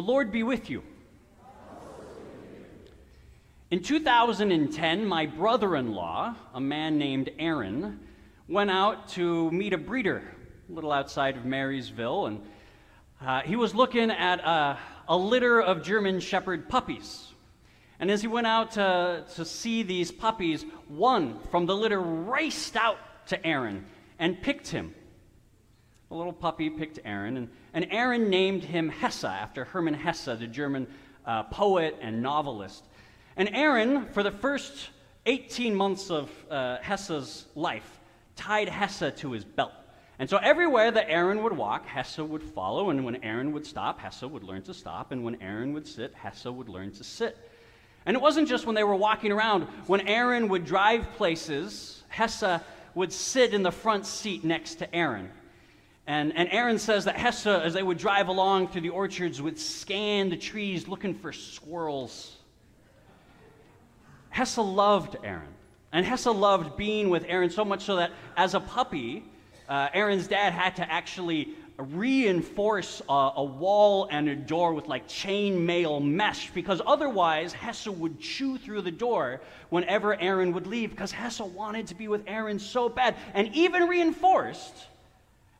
The Lord be with you. In 2010, my brother in law, a man named Aaron, went out to meet a breeder a little outside of Marysville, and uh, he was looking at a, a litter of German Shepherd puppies. And as he went out to, to see these puppies, one from the litter raced out to Aaron and picked him. The little puppy picked Aaron, and, and Aaron named him Hesse after Hermann Hesse, the German uh, poet and novelist. And Aaron, for the first 18 months of uh, Hesse's life, tied Hesse to his belt. And so everywhere that Aaron would walk, Hesse would follow, and when Aaron would stop, Hesse would learn to stop, and when Aaron would sit, Hesse would learn to sit. And it wasn't just when they were walking around. When Aaron would drive places, Hesse would sit in the front seat next to Aaron. And, and Aaron says that Hesse, as they would drive along through the orchards, would scan the trees looking for squirrels. Hesse loved Aaron. And Hesse loved being with Aaron so much so that as a puppy, uh, Aaron's dad had to actually reinforce a, wall and a door with like chain mail mesh because otherwise Hesse would chew through the door whenever Aaron would leave because Hesse wanted to be with Aaron so bad. And even reinforced,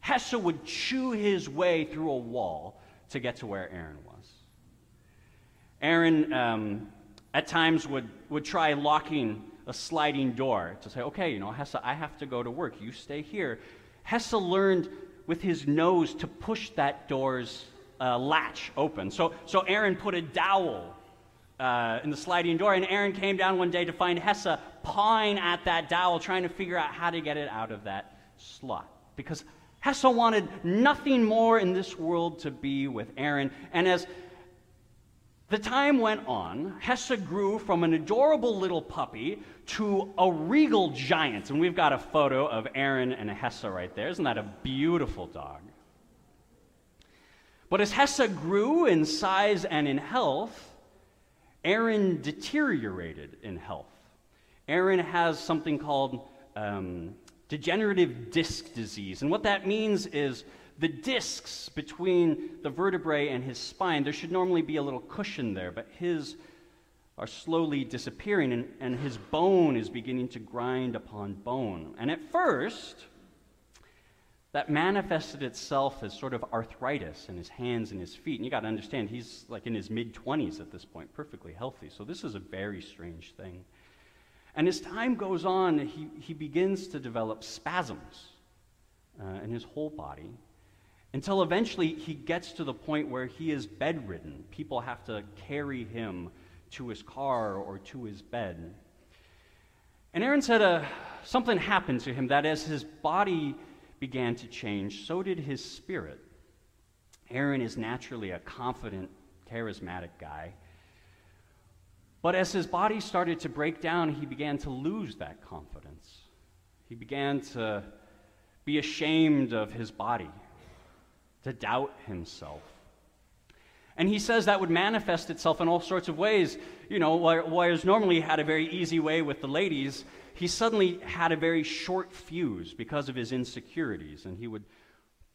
Hesse would chew his way through a wall to get to where Aaron was. Aaron, um, at times, would, would try locking a sliding door to say, okay, you know, Hesse, I have to go to work. You stay here. Hesse learned with his nose to push that door's uh, latch open. So, so Aaron put a dowel uh, in the sliding door, and Aaron came down one day to find Hesse pawing at that dowel, trying to figure out how to get it out of that slot. Because Hesse wanted nothing more in this world to be with Aaron. And as the time went on, Hesse grew from an adorable little puppy to a regal giant. And we've got a photo of Aaron and Hesse right there. Isn't that a beautiful dog? But as Hesse grew in size and in health, Aaron deteriorated in health. Aaron has something called um, degenerative disc disease. And what that means is the discs between the vertebrae and his spine, there should normally be a little cushion there, but his are slowly disappearing, and, and his bone is beginning to grind upon bone. And at first, that manifested itself as sort of arthritis in his hands and his feet. And you got to understand, he's like in his mid 20s at this point, perfectly healthy. So this is a very strange thing. And as time goes on, he, he begins to develop spasms uh, in his whole body until eventually he gets to the point where he is bedridden. People have to carry him to his car or to his bed. And Aaron said uh, something happened to him that as his body began to change, so did his spirit. Aaron is naturally a confident, charismatic guy. But as his body started to break down, he began to lose that confidence. He began to be ashamed of his body, to doubt himself. And he says that would manifest itself in all sorts of ways. You know, whereas normally had a very easy way with the ladies, he suddenly had a very short fuse because of his insecurities, and he would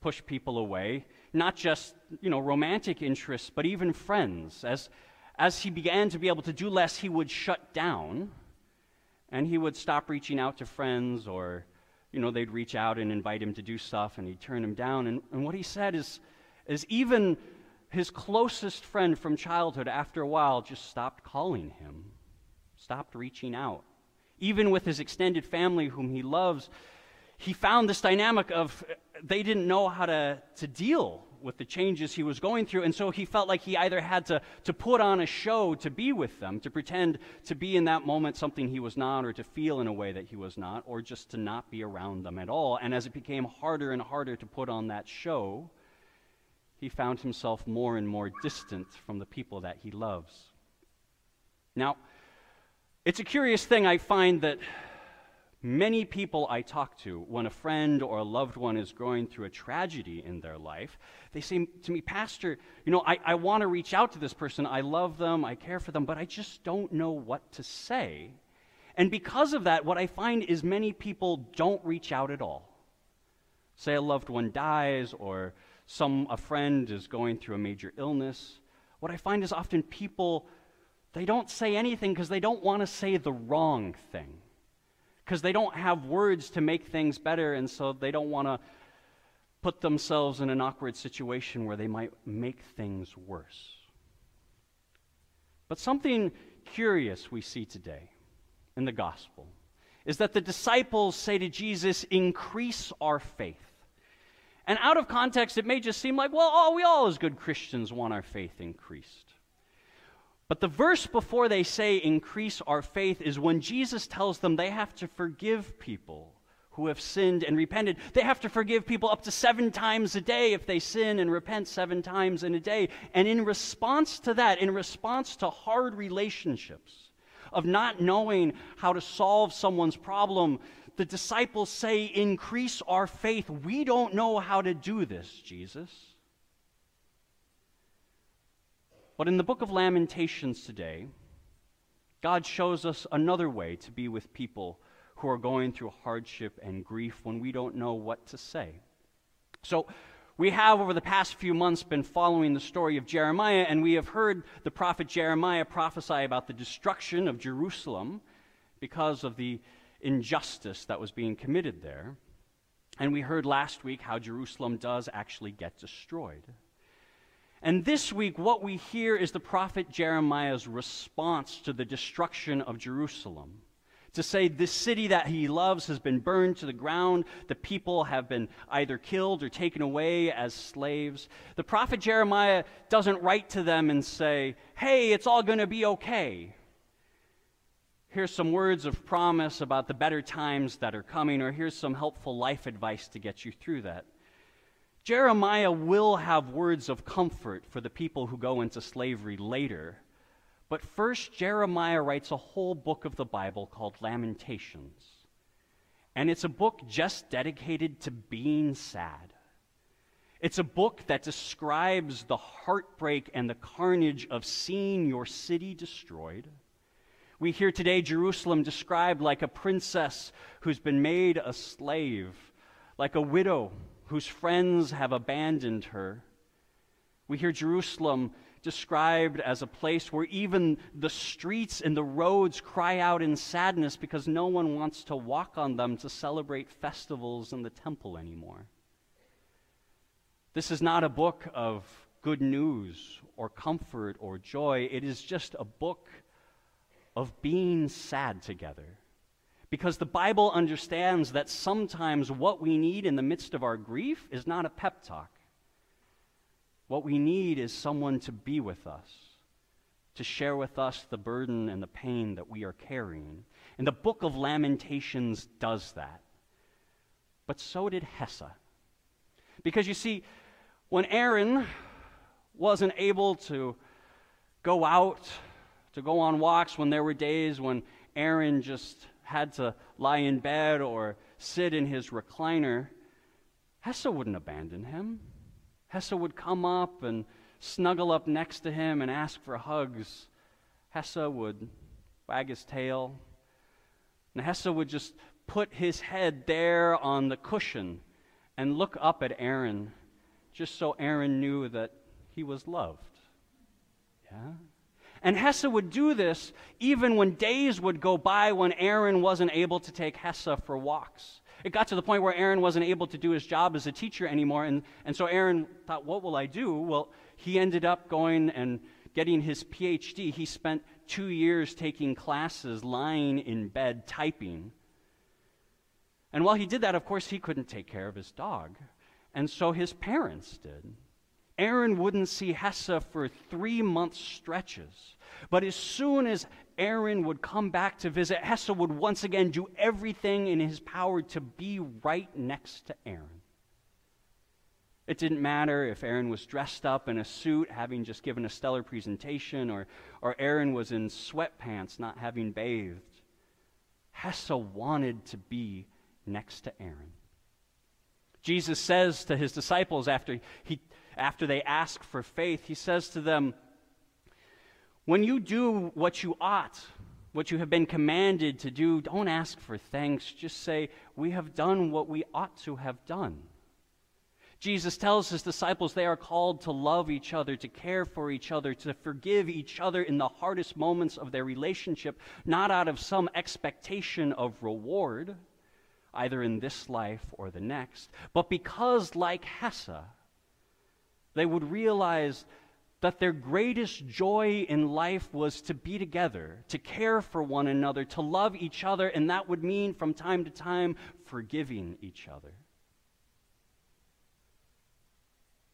push people away, not just, you know, romantic interests, but even friends. As, as he began to be able to do less, he would shut down and he would stop reaching out to friends or, you know, they'd reach out and invite him to do stuff and he'd turn them down. And, and what he said is, is even his closest friend from childhood, after a while, just stopped calling him, stopped reaching out. Even with his extended family, whom he loves, he found this dynamic of they didn't know how to, to deal with the changes he was going through. And so he felt like he either had to, to put on a show to be with them, to pretend to be in that moment something he was not, or to feel in a way that he was not, or just to not be around them at all. And as it became harder and harder to put on that show, he found himself more and more distant from the people that he loves. Now, it's a curious thing I find that Many people I talk to, when a friend or a loved one is going through a tragedy in their life, they say to me, Pastor, you know, I, I want to reach out to this person. I love them, I care for them, but I just don't know what to say. And because of that, what I find is many people don't reach out at all. Say a loved one dies or some a friend is going through a major illness. what I find is often people, they don't say anything because they don't want to say the wrong thing. Because they don't have words to make things better, and so they don't want to put themselves in an awkward situation where they might make things worse. But something curious we see today in the gospel is that the disciples say to Jesus, Increase our faith. And out of context, it may just seem like, well, oh, we all as good Christians want our faith increased. But the verse before they say increase our faith is when Jesus tells them they have to forgive people who have sinned and repented. They have to forgive people up to seven times a day if they sin and repent seven times in a day. And in response to that, in response to hard relationships, of not knowing how to solve someone's problem, the disciples say, Increase our faith. We don't know how to do this, Jesus. But in the book of Lamentations today, God shows us another way to be with people who are going through hardship and grief when we don't know what to say. So, we have over the past few months been following the story of Jeremiah, and we have heard the prophet Jeremiah prophesy about the destruction of Jerusalem because of the injustice that was being committed there. And we heard last week how Jerusalem does actually get destroyed. And this week, what we hear is the prophet Jeremiah's response to the destruction of Jerusalem to say this city that he loves has been burned to the ground, the people have been either killed or taken away as slaves. The prophet Jeremiah doesn't write to them and say, hey, it's all going to be okay. Here's some words of promise about the better times that are coming, or here's some helpful life advice to get you through that. Jeremiah will have words of comfort for the people who go into slavery later but first, Jeremiah writes a whole book of the Bible called Lamentations. And it's a book just dedicated to being sad. It's a book that describes the heartbreak and the carnage of seeing your city destroyed. We hear today Jerusalem described like a princess who's been made a slave, like a widow whose friends have abandoned her. We hear Jerusalem described as a place where even the streets and the roads cry out in sadness because no one wants to walk on them to celebrate festivals in the temple anymore. This is not a book of good news or comfort or joy. It is just a book of being sad together. Because the Bible understands that sometimes what we need in the midst of our grief is not a pep talk. What we need is someone to be with us, to share with us the burden and the pain that we are carrying. And the book of Lamentations does that. But so did Hesse. Because you see, when Aaron wasn't able to go out, to go on walks, when there were days when Aaron just had to lie in bed or sit in his recliner, Hesse wouldn't abandon him. Hesse would come up and snuggle up next to him and ask for hugs. Hesse would wag his tail. And Hesse would just put his head there on the cushion and look up at Aaron, just so Aaron knew that he was loved. Yeah? And Hesse would do this even when days would go by when Aaron wasn't able to take Hesse for walks. It got to the point where Aaron wasn't able to do his job as a teacher anymore. And, and so Aaron thought, what will I do? Well, he ended up going and getting his PhD. He spent two years taking classes, lying in bed, typing. And while he did that, of course, he couldn't take care of his dog. And so his parents did. Aaron wouldn't see Hesse for three month stretches. But as soon as Aaron would come back to visit, Hesse would once again do everything in his power to be right next to Aaron. It didn't matter if Aaron was dressed up in a suit, having just given a stellar presentation, or, or Aaron was in sweatpants, not having bathed. Hesse wanted to be next to Aaron. Jesus says to his disciples after, he, after they ask for faith, he says to them, when you do what you ought, what you have been commanded to do, don't ask for thanks. Just say, We have done what we ought to have done. Jesus tells his disciples they are called to love each other, to care for each other, to forgive each other in the hardest moments of their relationship, not out of some expectation of reward, either in this life or the next, but because, like Hesse, they would realize that their greatest joy in life was to be together, to care for one another, to love each other, and that would mean from time to time forgiving each other.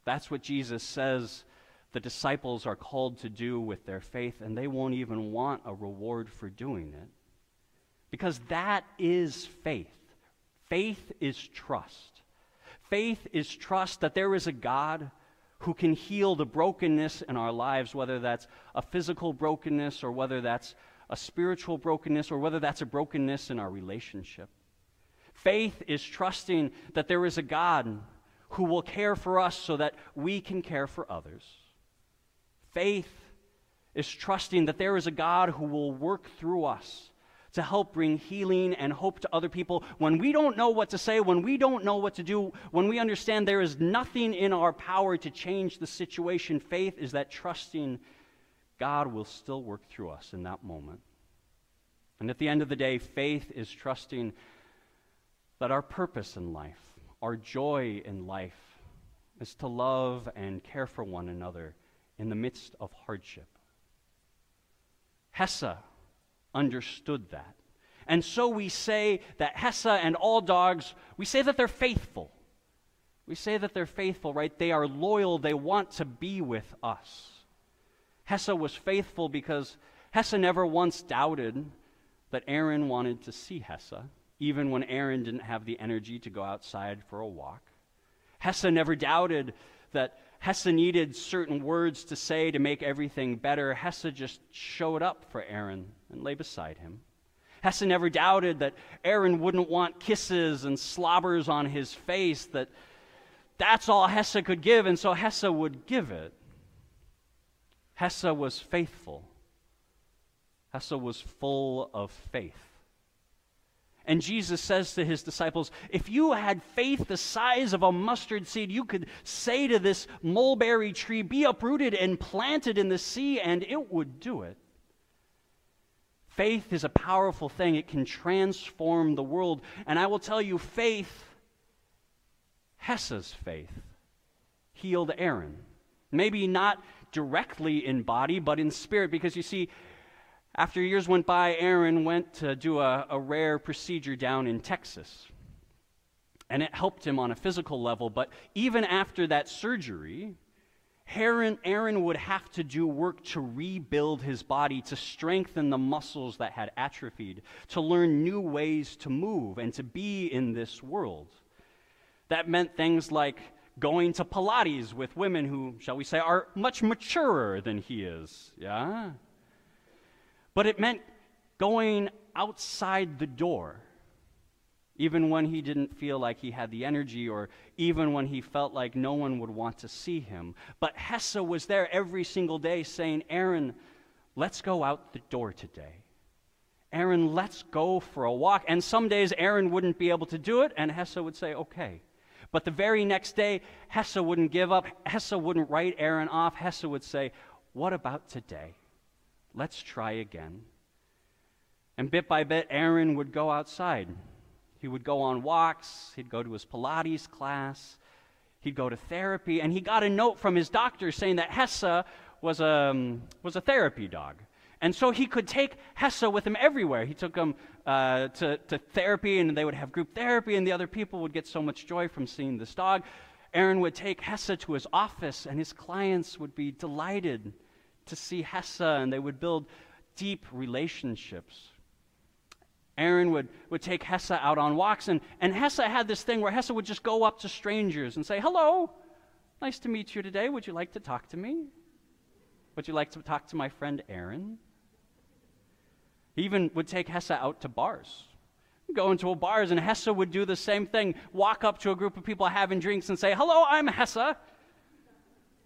That's what Jesus says the disciples are called to do with their faith, and they won't even want a reward for doing it. Because that is faith. Faith is trust. Faith is trust that there is a God who can heal the brokenness in our lives, whether that's a physical brokenness or whether that's a spiritual brokenness or whether that's a brokenness in our relationship. Faith is trusting that there is a God who will care for us so that we can care for others. Faith is trusting that there is a God who will work through us to help bring healing and hope to other people when we don't know what to say, when we don't know what to do, when we understand there is nothing in our power to change the situation. Faith is that trusting God will still work through us in that moment. And at the end of the day, faith is trusting that our purpose in life, our joy in life, is to love and care for one another in the midst of hardship. Hesse understood that. And so we say that Hesse and all dogs, we say that they're faithful. We say that they're faithful, right? They are loyal. They want to be with us. Hesse was faithful because Hesse never once doubted that Aaron wanted to see Hesse, even when Aaron didn't have the energy to go outside for a walk. Hesse never doubted that Hesse needed certain words to say to make everything better. Hesse just showed up for Aaron and lay beside him. Hesse never doubted that Aaron wouldn't want kisses and slobbers on his face, that that's all Hesse could give, and so Hesse would give it. Hesse was faithful. Hesse was full of faith. And Jesus says to his disciples, If you had faith the size of a mustard seed, you could say to this mulberry tree, Be uprooted and planted in the sea, and it would do it. Faith is a powerful thing, it can transform the world. And I will tell you, faith, Hesse's faith, healed Aaron. Maybe not directly in body, but in spirit, because you see, after years went by, Aaron went to do a, a rare procedure down in Texas. And it helped him on a physical level, but even after that surgery, Aaron, Aaron would have to do work to rebuild his body, to strengthen the muscles that had atrophied, to learn new ways to move and to be in this world. That meant things like going to Pilates with women who, shall we say, are much maturer than he is. Yeah? But it meant going outside the door, even when he didn't feel like he had the energy or even when he felt like no one would want to see him. But Hesse was there every single day saying, Aaron, let's go out the door today. Aaron, let's go for a walk. And some days Aaron wouldn't be able to do it, and Hesse would say, okay. But the very next day, Hesse wouldn't give up. Hesse wouldn't write Aaron off. Hesse would say, what about today? Let's try again. And bit by bit, Aaron would go outside. He would go on walks, he'd go to his Pilates class, he'd go to therapy, and he got a note from his doctor saying that Hesse was a, um, was a therapy dog. And so he could take Hesse with him everywhere. He took him uh, to, to therapy, and they would have group therapy, and the other people would get so much joy from seeing this dog. Aaron would take Hesse to his office, and his clients would be delighted to see Hesse, and they would build deep relationships. Aaron would, would take Hesse out on walks, and, and Hesse had this thing where Hesse would just go up to strangers and say, Hello, nice to meet you today. Would you like to talk to me? Would you like to talk to my friend Aaron? He even would take Hesse out to bars. Go into a bars, and Hesse would do the same thing. Walk up to a group of people having drinks and say, Hello, I'm Hesse.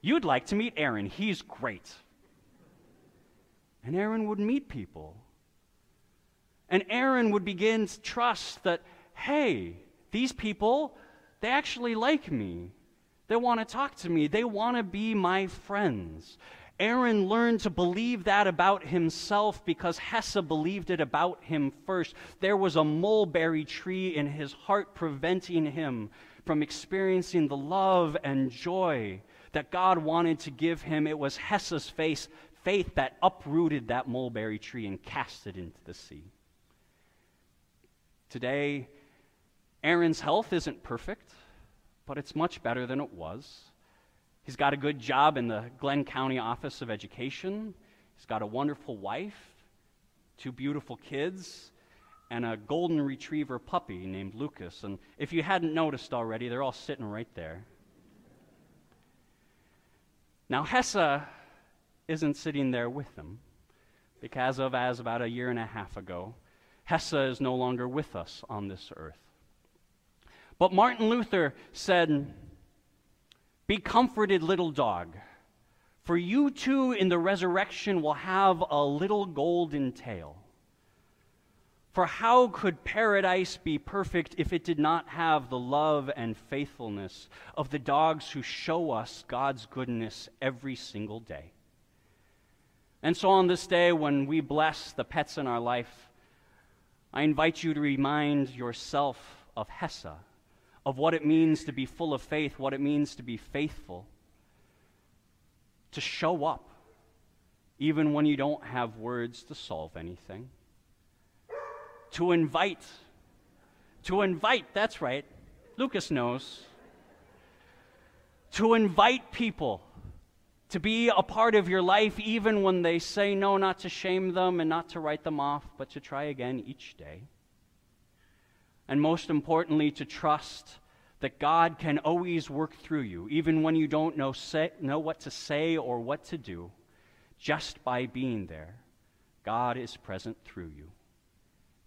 You'd like to meet Aaron. He's great. And Aaron would meet people. And Aaron would begin to trust that, hey, these people, they actually like me. They want to talk to me. They want to be my friends. Aaron learned to believe that about himself because Hesse believed it about him first. There was a mulberry tree in his heart preventing him from experiencing the love and joy that God wanted to give him. It was Hesse's face, faith that uprooted that mulberry tree and cast it into the sea. Today, Aaron's health isn't perfect, but it's much better than it was. He's got a good job in the Glenn County Office of Education. He's got a wonderful wife, two beautiful kids, and a golden retriever puppy named Lucas. And if you hadn't noticed already, they're all sitting right there. Now, Hesse isn't sitting there with them because of as about a year and a half ago, Hesse is no longer with us on this earth. But Martin Luther said, be comforted, little dog, for you too in the resurrection will have a little golden tail. For how could paradise be perfect if it did not have the love and faithfulness of the dogs who show us God's goodness every single day? And so on this day, when we bless the pets in our life, I invite you to remind yourself of Hesse of what it means to be full of faith, what it means to be faithful, to show up, even when you don't have words to solve anything, to invite, to invite, that's right, Lucas knows, to invite people to be a part of your life, even when they say no, not to shame them and not to write them off, but to try again each day and most importantly, to trust that God can always work through you, even when you don't know, say, know what to say or what to do. Just by being there, God is present through you.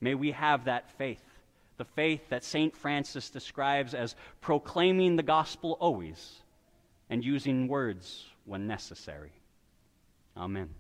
May we have that faith, the faith that St. Francis describes as proclaiming the gospel always and using words when necessary. Amen.